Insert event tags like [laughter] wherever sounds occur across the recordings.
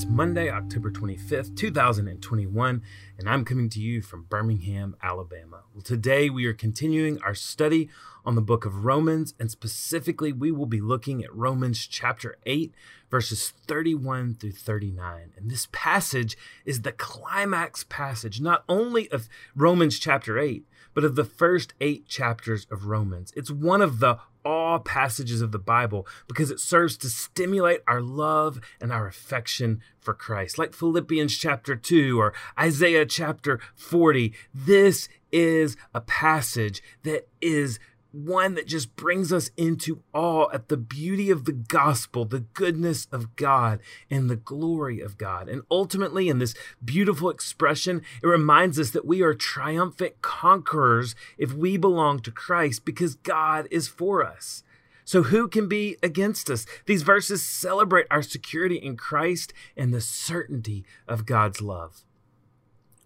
It's Monday, October 25th, 2021, and I'm coming to you from Birmingham, Alabama. Well, today we are continuing our study on the book of Romans, and specifically, we will be looking at Romans chapter 8, verses 31 through 39. And this passage is the climax passage, not only of Romans chapter 8, but of the first eight chapters of Romans. It's one of the awe passages of the Bible because it serves to stimulate our love and our affection for Christ. Like Philippians chapter 2 or Isaiah chapter 40, this is a passage that is one that just brings us into awe at the beauty of the gospel, the goodness of God, and the glory of God. And ultimately, in this beautiful expression, it reminds us that we are triumphant conquerors if we belong to Christ because God is for us. So, who can be against us? These verses celebrate our security in Christ and the certainty of God's love.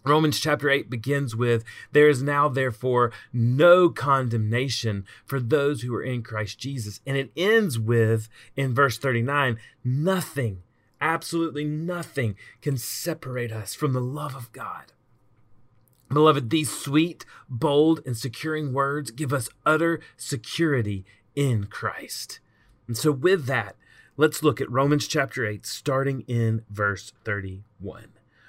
Romans chapter 8 begins with, There is now, therefore, no condemnation for those who are in Christ Jesus. And it ends with, in verse 39, nothing, absolutely nothing can separate us from the love of God. Beloved, these sweet, bold, and securing words give us utter security in Christ. And so, with that, let's look at Romans chapter 8, starting in verse 31.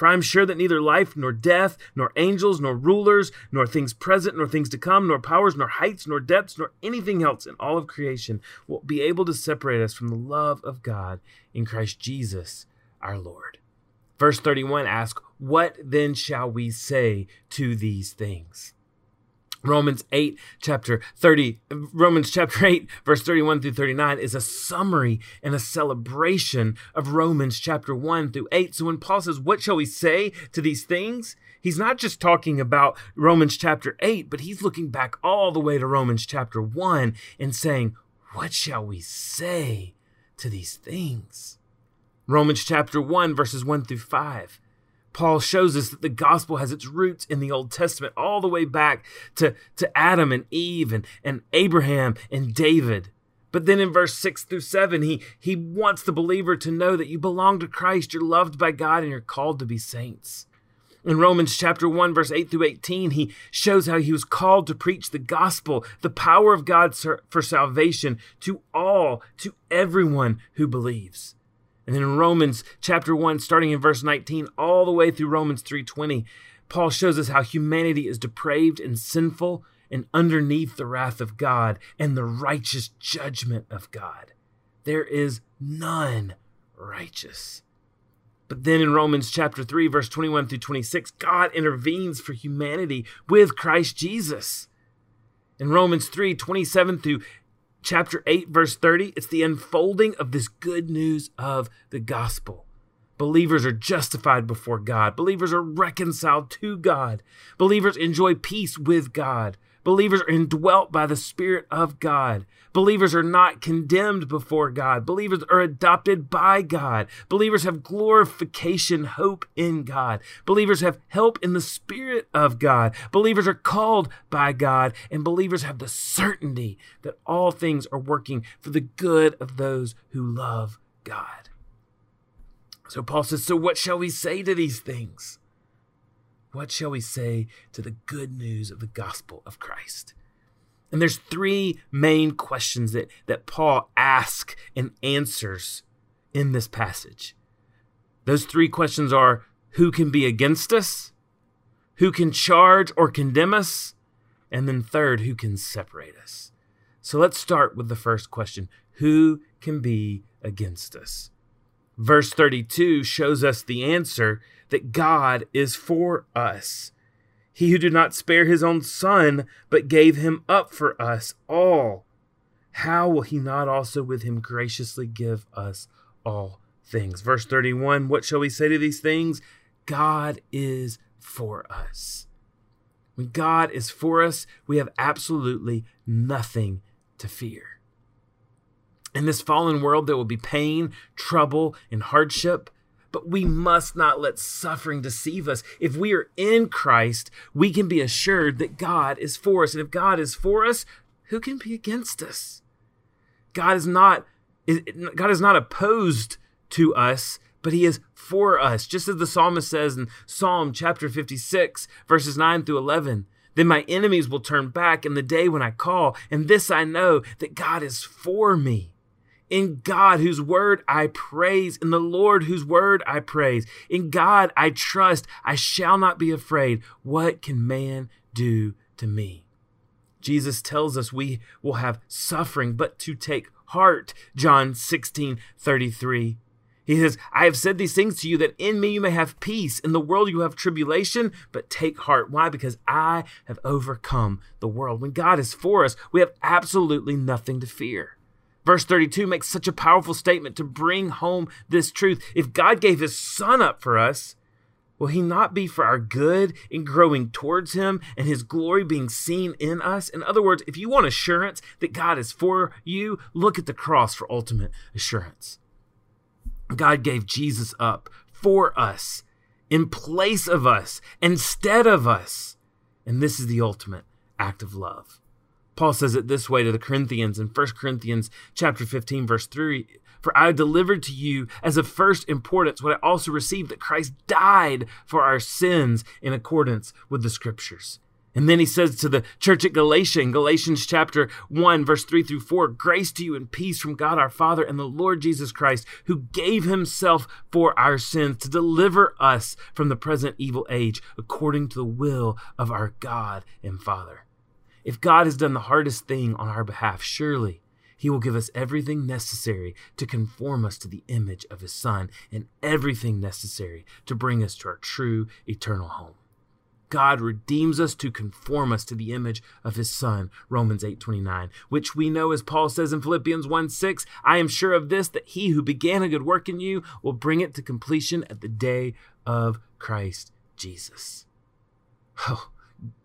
For I am sure that neither life, nor death, nor angels, nor rulers, nor things present, nor things to come, nor powers, nor heights, nor depths, nor anything else in all of creation will be able to separate us from the love of God in Christ Jesus our Lord. Verse 31 asks, What then shall we say to these things? Romans 8 chapter 30 Romans chapter 8 verse 31 through 39 is a summary and a celebration of Romans chapter 1 through 8. So when Paul says, "What shall we say to these things?" He's not just talking about Romans chapter 8, but he's looking back all the way to Romans chapter 1 and saying, "What shall we say to these things?" Romans chapter 1 verses 1 through 5 Paul shows us that the gospel has its roots in the Old Testament, all the way back to, to Adam and Eve and, and Abraham and David. But then in verse 6 through 7, he, he wants the believer to know that you belong to Christ, you're loved by God, and you're called to be saints. In Romans chapter 1, verse 8 through 18, he shows how he was called to preach the gospel, the power of God for salvation to all, to everyone who believes. And then in Romans chapter 1 starting in verse 19 all the way through Romans 3:20, Paul shows us how humanity is depraved and sinful and underneath the wrath of God and the righteous judgment of God. There is none righteous. But then in Romans chapter 3 verse 21 through 26, God intervenes for humanity with Christ Jesus. In Romans 3 27 through chapter 8, verse 30, it's the unfolding of this good news of the gospel. Believers are justified before God. Believers are reconciled to God. Believers enjoy peace with God. Believers are indwelt by the Spirit of God. Believers are not condemned before God. Believers are adopted by God. Believers have glorification, hope in God. Believers have help in the Spirit of God. Believers are called by God. And believers have the certainty that all things are working for the good of those who love God. So Paul says, So what shall we say to these things? What shall we say to the good news of the gospel of Christ? And there's three main questions that, that Paul asks and answers in this passage. Those three questions are who can be against us? Who can charge or condemn us? And then, third, who can separate us? So let's start with the first question Who can be against us? Verse 32 shows us the answer that God is for us. He who did not spare his own son, but gave him up for us all, how will he not also with him graciously give us all things? Verse 31 What shall we say to these things? God is for us. When God is for us, we have absolutely nothing to fear. In this fallen world, there will be pain, trouble, and hardship, but we must not let suffering deceive us. If we are in Christ, we can be assured that God is for us. And if God is for us, who can be against us? God is not God is not opposed to us, but he is for us. Just as the psalmist says in Psalm chapter 56, verses 9 through 11. Then my enemies will turn back in the day when I call, and this I know that God is for me. In God, whose word I praise, in the Lord, whose word I praise. In God I trust, I shall not be afraid. What can man do to me? Jesus tells us we will have suffering, but to take heart. John 16 33. He says, I have said these things to you that in me you may have peace. In the world you have tribulation, but take heart. Why? Because I have overcome the world. When God is for us, we have absolutely nothing to fear. Verse 32 makes such a powerful statement to bring home this truth. If God gave his son up for us, will he not be for our good in growing towards him and his glory being seen in us? In other words, if you want assurance that God is for you, look at the cross for ultimate assurance. God gave Jesus up for us, in place of us, instead of us. And this is the ultimate act of love. Paul says it this way to the Corinthians in 1 Corinthians chapter 15 verse 3 for I delivered to you as of first importance what I also received that Christ died for our sins in accordance with the scriptures. And then he says to the church at Galatia in Galatians chapter 1, verse 3 through 4 Grace to you and peace from God our Father and the Lord Jesus Christ, who gave himself for our sins to deliver us from the present evil age, according to the will of our God and Father. If God has done the hardest thing on our behalf, surely he will give us everything necessary to conform us to the image of his Son and everything necessary to bring us to our true eternal home. God redeems us to conform us to the image of his son Romans 8:29 which we know as Paul says in Philippians 1:6 I am sure of this that he who began a good work in you will bring it to completion at the day of Christ Jesus. Oh,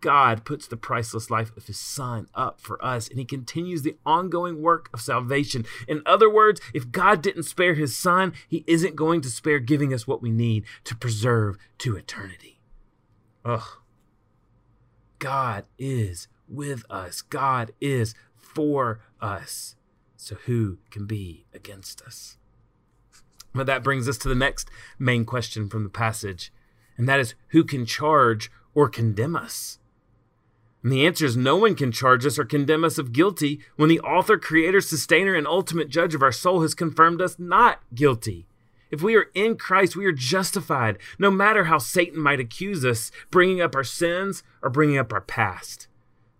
God puts the priceless life of his son up for us, and he continues the ongoing work of salvation. In other words, if God didn't spare his son, he isn't going to spare giving us what we need to preserve to eternity. Ugh. God is with us, God is for us. So who can be against us? But that brings us to the next main question from the passage, and that is who can charge or condemn us? And the answer is no one can charge us or condemn us of guilty when the author, creator, sustainer, and ultimate judge of our soul has confirmed us not guilty. If we are in Christ, we are justified, no matter how Satan might accuse us, bringing up our sins or bringing up our past.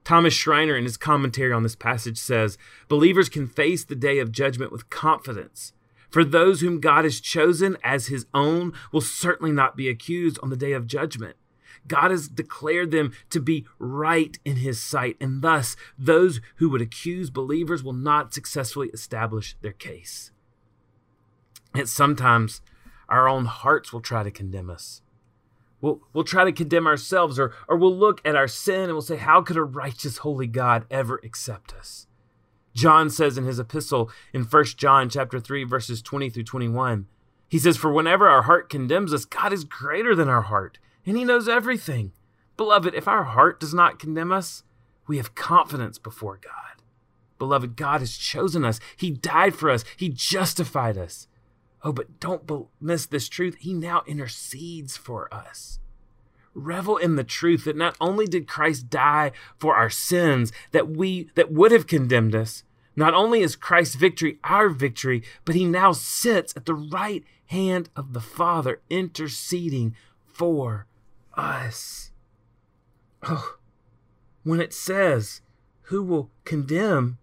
Thomas Schreiner, in his commentary on this passage, says Believers can face the day of judgment with confidence. For those whom God has chosen as his own will certainly not be accused on the day of judgment. God has declared them to be right in his sight, and thus those who would accuse believers will not successfully establish their case. And sometimes our own hearts will try to condemn us. We'll, we'll try to condemn ourselves, or, or we'll look at our sin and we'll say, How could a righteous, holy God ever accept us? John says in his epistle in 1 John chapter 3, verses 20 through 21, he says, For whenever our heart condemns us, God is greater than our heart and He knows everything. Beloved, if our heart does not condemn us, we have confidence before God. Beloved, God has chosen us. He died for us. He justified us. Oh, but don't miss this truth. He now intercedes for us. revel in the truth that not only did Christ die for our sins that we that would have condemned us, not only is Christ's victory our victory, but he now sits at the right hand of the Father interceding for us. Oh, when it says, Who will condemn?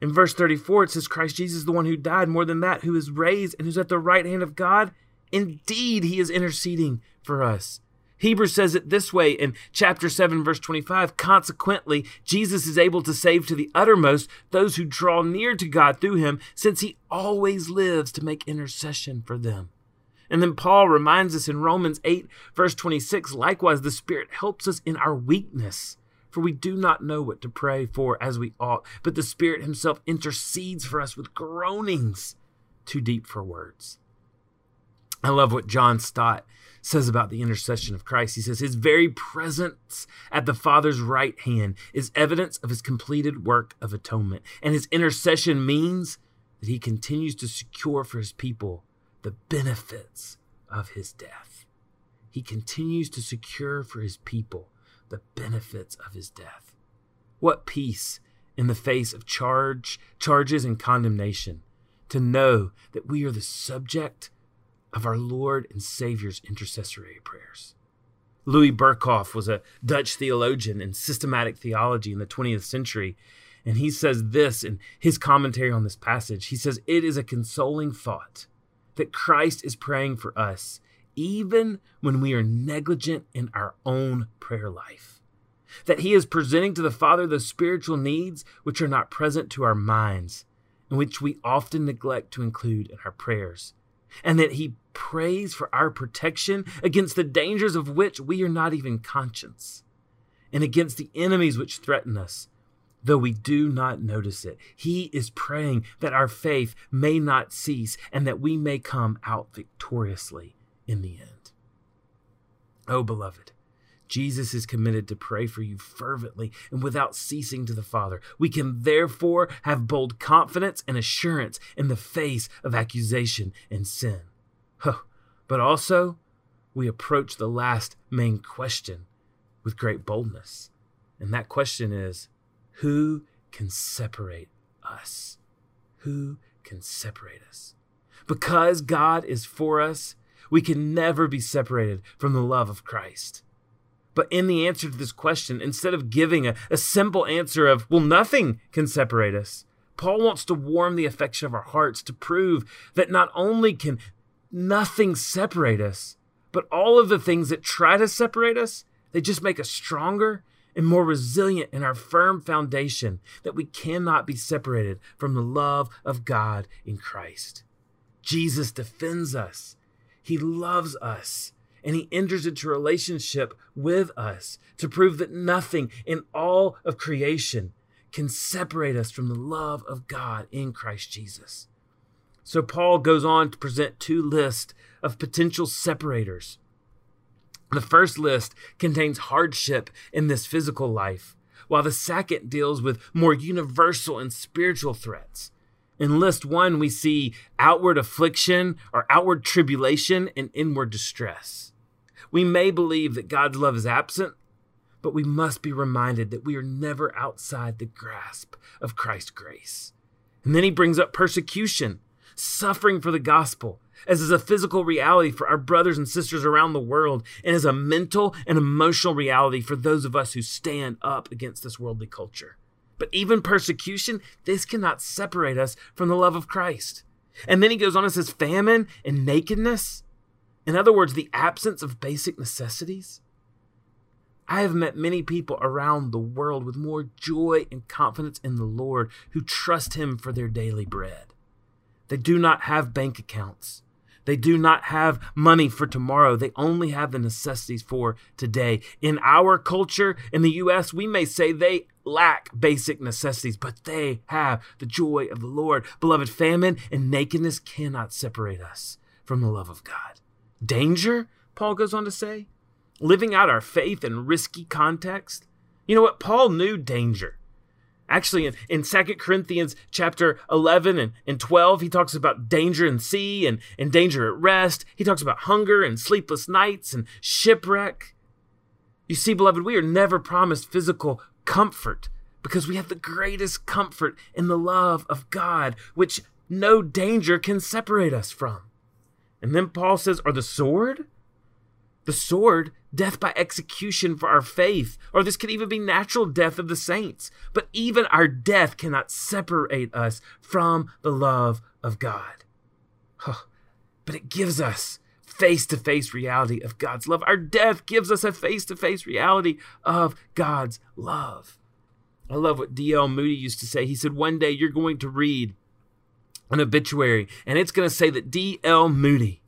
In verse 34, it says, Christ Jesus the one who died, more than that, who is raised and who's at the right hand of God. Indeed, he is interceding for us. Hebrews says it this way in chapter 7, verse 25. Consequently, Jesus is able to save to the uttermost those who draw near to God through him, since he always lives to make intercession for them. And then Paul reminds us in Romans 8, verse 26 likewise, the Spirit helps us in our weakness. For we do not know what to pray for as we ought, but the Spirit Himself intercedes for us with groanings too deep for words. I love what John Stott says about the intercession of Christ. He says, His very presence at the Father's right hand is evidence of His completed work of atonement. And His intercession means that He continues to secure for His people the benefits of His death. He continues to secure for His people the benefits of His death. What peace in the face of charge, charges and condemnation to know that we are the subject of our Lord and Savior's intercessory prayers. Louis Berkhof was a Dutch theologian and systematic theology in the 20th century, and he says this in his commentary on this passage. He says, It is a consoling thought that Christ is praying for us, even when we are negligent in our own prayer life. That he is presenting to the Father the spiritual needs which are not present to our minds, and which we often neglect to include in our prayers and that he prays for our protection against the dangers of which we are not even conscious, and against the enemies which threaten us, though we do not notice it. He is praying that our faith may not cease and that we may come out victoriously in the end. Oh, beloved, Jesus is committed to pray for you fervently and without ceasing to the Father. We can therefore have bold confidence and assurance in the face of accusation and sin. Oh, but also, we approach the last main question with great boldness. And that question is who can separate us? Who can separate us? Because God is for us, we can never be separated from the love of Christ. But in the answer to this question, instead of giving a, a simple answer of, well, nothing can separate us, Paul wants to warm the affection of our hearts to prove that not only can nothing separate us, but all of the things that try to separate us, they just make us stronger and more resilient in our firm foundation that we cannot be separated from the love of God in Christ. Jesus defends us. He loves us and he enters into relationship with us to prove that nothing in all of creation can separate us from the love of God in Christ Jesus. So Paul goes on to present two lists of potential separators. The first list contains hardship in this physical life, while the second deals with more universal and spiritual threats. In list one, we see outward affliction or outward tribulation and inward distress. We may believe that God's love is absent, but we must be reminded that we are never outside the grasp of Christ's grace. And then he brings up persecution, suffering for the gospel, as is a physical reality for our brothers and sisters around the world, and as a mental and emotional reality for those of us who stand up against this worldly culture. But even persecution, this cannot separate us from the love of Christ. And then he goes on and says, famine and nakedness in other words, the absence of basic necessities. I have met many people around the world with more joy and confidence in the Lord who trust Him for their daily bread. They do not have bank accounts. They do not have money for tomorrow. They only have the necessities for today. In our culture, in the U.S., we may say they lack basic necessities, but they have the joy of the Lord. Beloved, famine and nakedness cannot separate us from the love of God. Danger, Paul goes on to say, living out our faith in risky context. You know what? Paul knew danger. Actually, in, in 2 Corinthians chapter 11 and, and 12, he talks about danger in sea and, and danger at rest. He talks about hunger and sleepless nights and shipwreck. You see, beloved, we are never promised physical comfort because we have the greatest comfort in the love of God, which no danger can separate us from. And then Paul says, or the sword? The sword, death by execution for our faith, or this could even be natural death of the saints. But even our death cannot separate us from the love of God. Huh. But it gives us face to face reality of God's love. Our death gives us a face to face reality of God's love. I love what D.L. Moody used to say. He said, One day you're going to read an obituary and it's going to say that D.L. Moody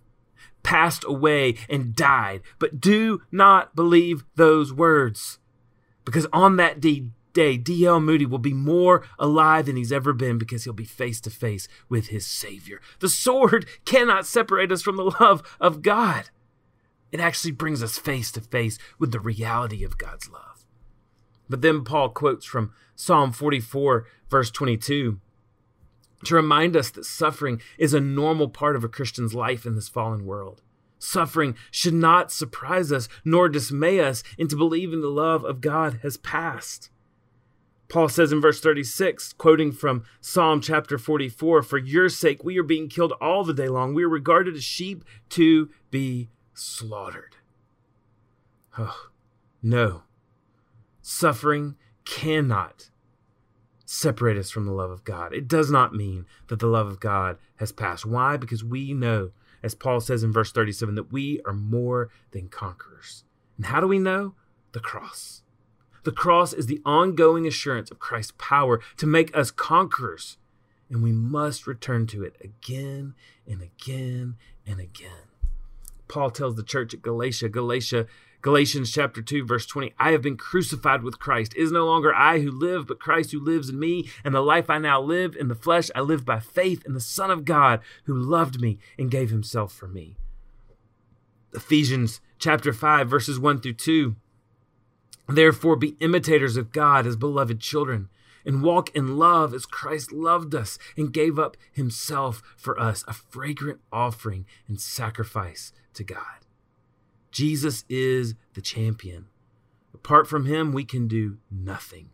passed away and died. But do not believe those words. Because on that day, D.L. Moody will be more alive than he's ever been because he'll be face to face with his Savior. The sword [laughs] cannot separate us from the love of God. It actually brings us face to face with the reality of God's love. But then Paul quotes from Psalm 44, verse 22 to remind us that suffering is a normal part of a Christian's life in this fallen world. Suffering should not surprise us nor dismay us into believing the love of God has passed. Paul says in verse 36, quoting from Psalm chapter 44, For your sake we are being killed all the day long. We are regarded as sheep to be slaughtered. Oh, no. Suffering cannot separate us from the love of God. It does not mean that the love of God has passed. Why? Because we know, as Paul says in verse 37, that we are more than conquerors. And how do we know? The cross. The cross is the ongoing assurance of Christ's power to make us conquerors. And we must return to it again and again and again. Paul tells the church at Galatia, Galatia Galatians chapter 2 verse 20 I have been crucified with Christ. It is no longer I who live but Christ who lives in me. And the life I now live in the flesh I live by faith in the son of God who loved me and gave himself for me. Ephesians chapter 5 verses 1 through 2 Therefore be imitators of God as beloved children and walk in love as Christ loved us and gave up himself for us a fragrant offering and sacrifice to God Jesus is the champion. Apart from him, we can do nothing.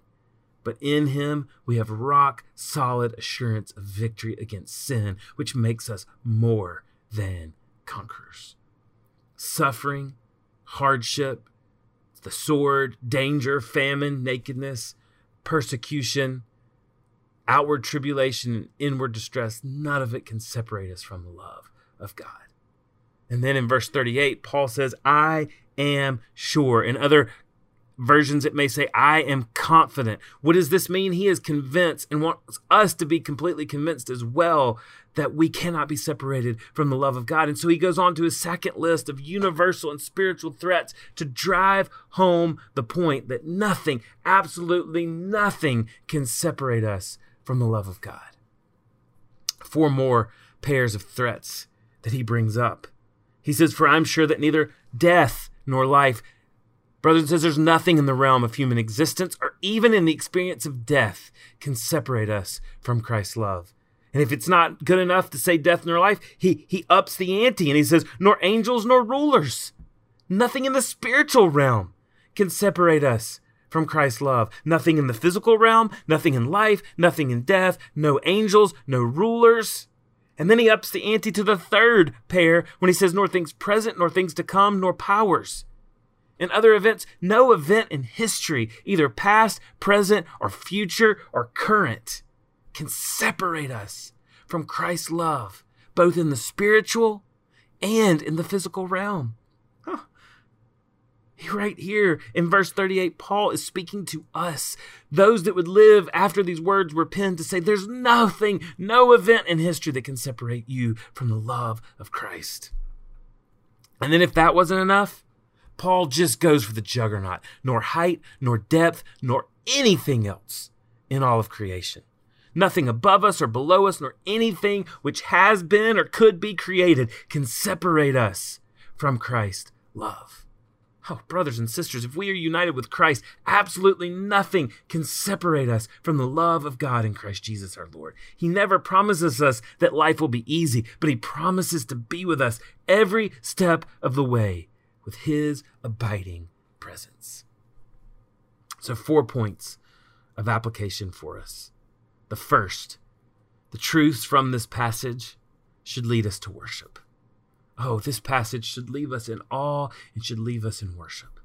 But in him, we have rock solid assurance of victory against sin, which makes us more than conquerors. Suffering, hardship, the sword, danger, famine, nakedness, persecution, outward tribulation, and inward distress, none of it can separate us from the love of God. And then in verse 38, Paul says, I am sure. In other versions, it may say, I am confident. What does this mean? He is convinced and wants us to be completely convinced as well that we cannot be separated from the love of God. And so he goes on to his second list of universal and spiritual threats to drive home the point that nothing, absolutely nothing, can separate us from the love of God. Four more pairs of threats that he brings up. He says, For I'm sure that neither death nor life, brothers and sisters, nothing in the realm of human existence or even in the experience of death can separate us from Christ's love. And if it's not good enough to say death nor life, he, he ups the ante and he says, Nor angels nor rulers. Nothing in the spiritual realm can separate us from Christ's love. Nothing in the physical realm, nothing in life, nothing in death, no angels, no rulers. And then he ups the ante to the third pair when he says, nor things present, nor things to come, nor powers. In other events, no event in history, either past, present, or future, or current, can separate us from Christ's love, both in the spiritual and in the physical realm [laughs] right here in verse 38, Paul is speaking to us, those that would live after these words were penned, to say, There's nothing, no event in history that can separate you from the love of Christ. And then, if that wasn't enough, Paul just goes for the juggernaut, nor height, nor depth, nor anything else in all of creation. Nothing above us or below us, nor anything which has been or could be created can separate us from Christ's love. Oh, brothers and sisters, if we are united with Christ, absolutely nothing can separate us from the love of God in Christ Jesus our Lord. He never promises us that life will be easy, but He promises to be with us every step of the way with His abiding presence. So, four points of application for us. The first, the truths from this passage should lead us to worship. Oh, this passage should leave us in awe and should leave us in worship.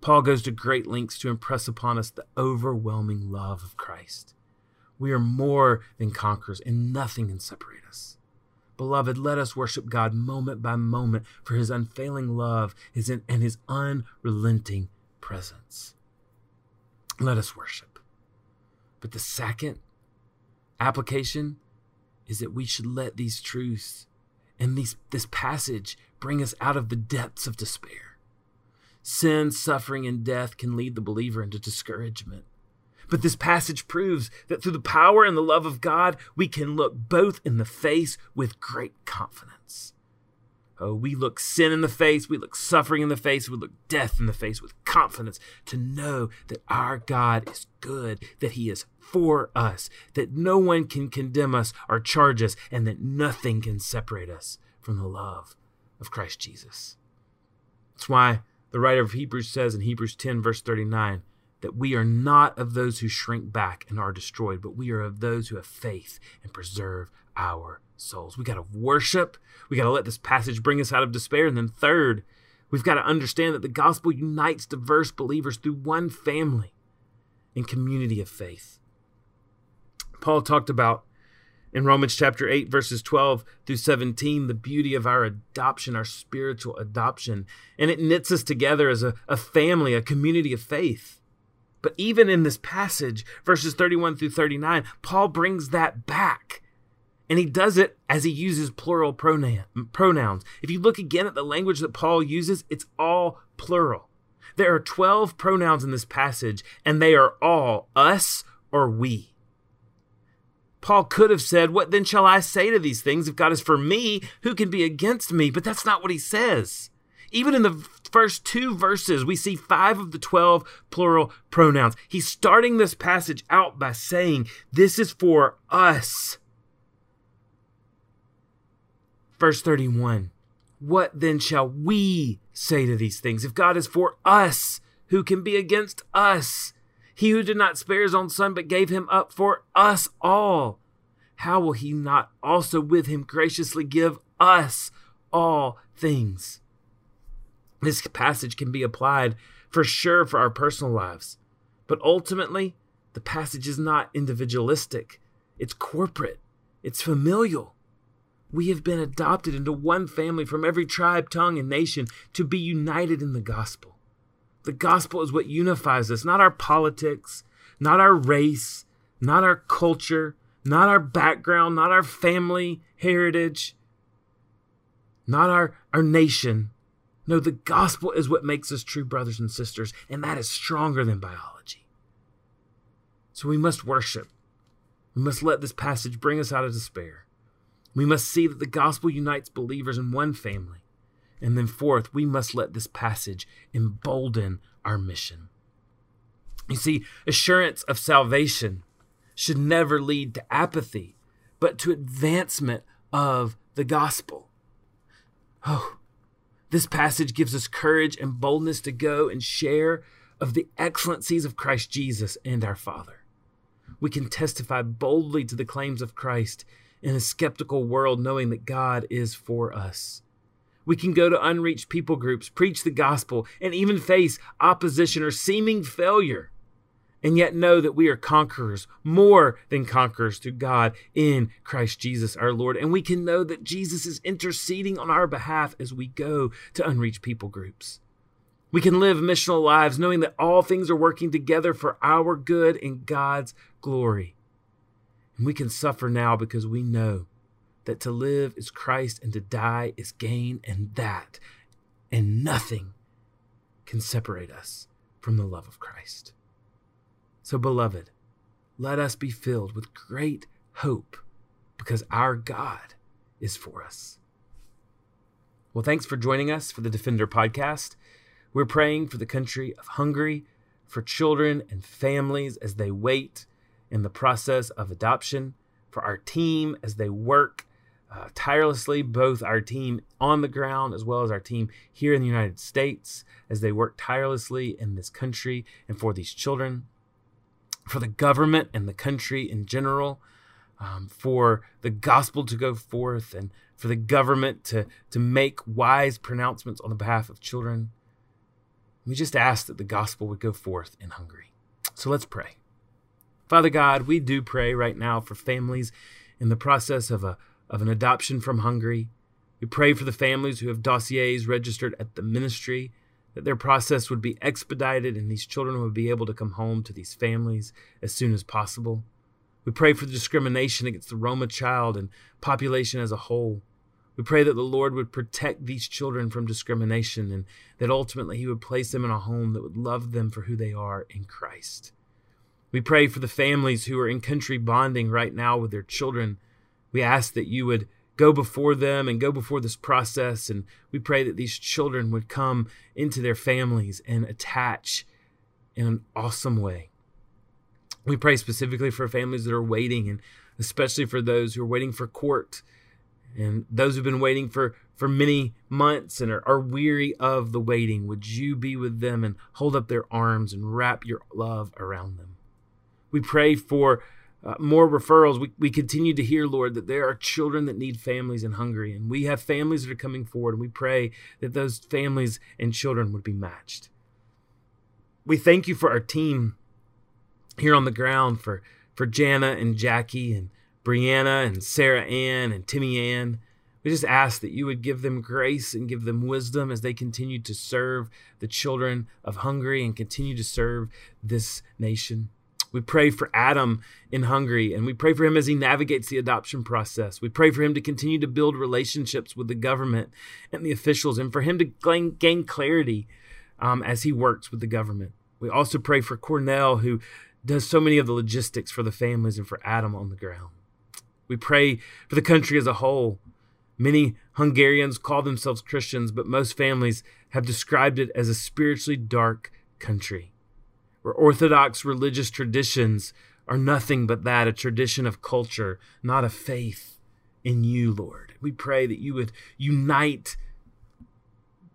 Paul goes to great lengths to impress upon us the overwhelming love of Christ. We are more than conquerors, and nothing can separate us. Beloved, let us worship God moment by moment for his unfailing love and his unrelenting presence. Let us worship. But the second application is that we should let these truths and these, this passage bring us out of the depths of despair. Sin, suffering, and death can lead the believer into discouragement. But this passage proves that through the power and the love of God, we can look both in the face with great confidence. Oh, we look sin in the face, we look suffering in the face, we look death in the face with confidence to know that our God is good, that He is for us, that no one can condemn us or charge us, and that nothing can separate us from the love of Christ Jesus. That's why the writer of Hebrews says in Hebrews 10, verse 39, that we are not of those who shrink back and are destroyed, but we are of those who have faith and preserve our souls. We got to worship. We got to let this passage bring us out of despair. And then, third, we've got to understand that the gospel unites diverse believers through one family and community of faith. Paul talked about in Romans chapter 8, verses 12 through 17, the beauty of our adoption, our spiritual adoption. And it knits us together as a, a family, a community of faith. But even in this passage, verses 31 through 39, Paul brings that back and he does it as he uses plural pronouns. If you look again at the language that Paul uses, it's all plural. There are 12 pronouns in this passage, and they are all us or we. Paul could have said, What then shall I say to these things? If God is for me, who can be against me? But that's not what he says. Even in the first two verses, we see five of the 12 plural pronouns. He's starting this passage out by saying, This is for us. Verse 31 What then shall we say to these things? If God is for us, who can be against us? He who did not spare his own son, but gave him up for us all, how will he not also with him graciously give us all things? This passage can be applied for sure for our personal lives, but ultimately, the passage is not individualistic, it's corporate, it's familial. We have been adopted into one family from every tribe, tongue, and nation to be united in the gospel. The gospel is what unifies us, not our politics, not our race, not our culture, not our background, not our family heritage, not our, our nation. No, the gospel is what makes us true brothers and sisters, and that is stronger than biology. So we must worship. We must let this passage bring us out of despair. We must see that the gospel unites believers in one family. And then, fourth, we must let this passage embolden our mission. You see, assurance of salvation should never lead to apathy, but to advancement of the gospel. Oh, this passage gives us courage and boldness to go and share of the excellencies of Christ Jesus and our Father. We can testify boldly to the claims of Christ in a skeptical world, knowing that God is for us. We can go to unreached people groups, preach the gospel, and even face opposition or seeming failure, and yet know that we are conquerors, more than conquerors through God in Christ Jesus our Lord. And we can know that Jesus is interceding on our behalf as we go to unreached people groups. We can live missional lives knowing that all things are working together for our good and God's glory. And we can suffer now because we know that to live is Christ and to die is gain, and that and nothing can separate us from the love of Christ. So, beloved, let us be filled with great hope because our God is for us. Well, thanks for joining us for the Defender podcast. We're praying for the country of Hungary, for children and families as they wait in the process of adoption, for our team as they work uh, tirelessly, both our team on the ground as well as our team here in the United States, as they work tirelessly in this country and for these children, for the government and the country in general, um, for the gospel to go forth and for the government to, to make wise pronouncements on the behalf of children. We just ask that the gospel would go forth in Hungary. So let's pray. Father God, we do pray right now for families in the process of a of an adoption from Hungary. We pray for the families who have dossiers registered at the ministry, that their process would be expedited and these children would be able to come home to these families as soon as possible. We pray for the discrimination against the Roma child and population as a whole. We pray that the Lord would protect these children from discrimination and that ultimately He would place them in a home that would love them for who they are in Christ. We pray for the families who are in country bonding right now with their children we ask that you would go before them and go before this process. And we pray that these children would come into their families and attach in an awesome way. We pray specifically for families that are waiting, and especially for those who are waiting for court and those who've been waiting for, for many months and are, are weary of the waiting. Would you be with them and hold up their arms and wrap your love around them? We pray for uh, more referrals. We, we continue to hear, Lord, that there are children that need families in Hungary, and we have families that are coming forward, and we pray that those families and children would be matched. We thank you for our team here on the ground, for, for Jana and Jackie and Brianna and Sarah Ann and Timmy Ann. We just ask that you would give them grace and give them wisdom as they continue to serve the children of Hungary and continue to serve this nation. We pray for Adam in Hungary, and we pray for him as he navigates the adoption process. We pray for him to continue to build relationships with the government and the officials, and for him to gain, gain clarity um, as he works with the government. We also pray for Cornell, who does so many of the logistics for the families and for Adam on the ground. We pray for the country as a whole. Many Hungarians call themselves Christians, but most families have described it as a spiritually dark country where Orthodox religious traditions are nothing but that a tradition of culture, not a faith in you, Lord. We pray that you would unite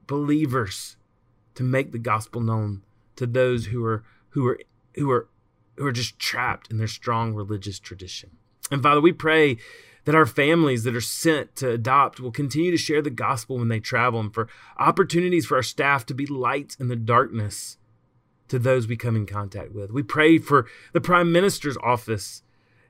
believers to make the gospel known to those who are who are who are who are just trapped in their strong religious tradition. And Father, we pray that our families that are sent to adopt will continue to share the gospel when they travel and for opportunities for our staff to be lights in the darkness to those we come in contact with. We pray for the Prime Minister's office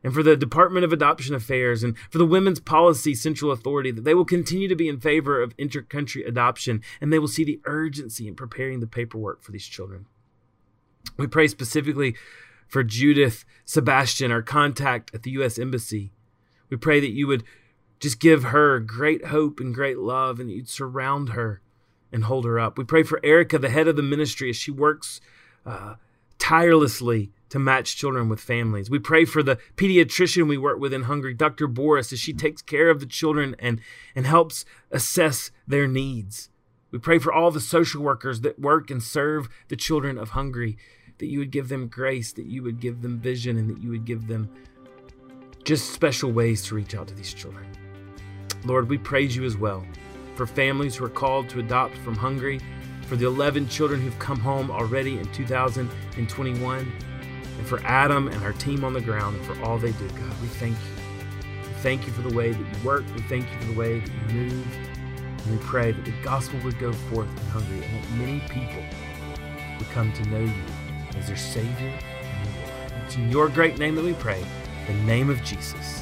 and for the Department of Adoption Affairs and for the Women's Policy Central Authority that they will continue to be in favor of intercountry adoption and they will see the urgency in preparing the paperwork for these children. We pray specifically for Judith Sebastian, our contact at the U.S. Embassy. We pray that you would just give her great hope and great love and that you'd surround her and hold her up. We pray for Erica, the head of the ministry, as she works uh, tirelessly to match children with families. We pray for the pediatrician we work with in Hungary, Dr. Boris, as she takes care of the children and, and helps assess their needs. We pray for all the social workers that work and serve the children of Hungary, that you would give them grace, that you would give them vision, and that you would give them just special ways to reach out to these children. Lord, we praise you as well for families who are called to adopt from Hungary for the 11 children who've come home already in 2021, and for Adam and our team on the ground and for all they do. God, we thank you. We thank you for the way that you work. We thank you for the way that you move. And we pray that the gospel would go forth in Hungary and that many people would come to know you as their Savior and Lord. It's in your great name that we pray, the name of Jesus.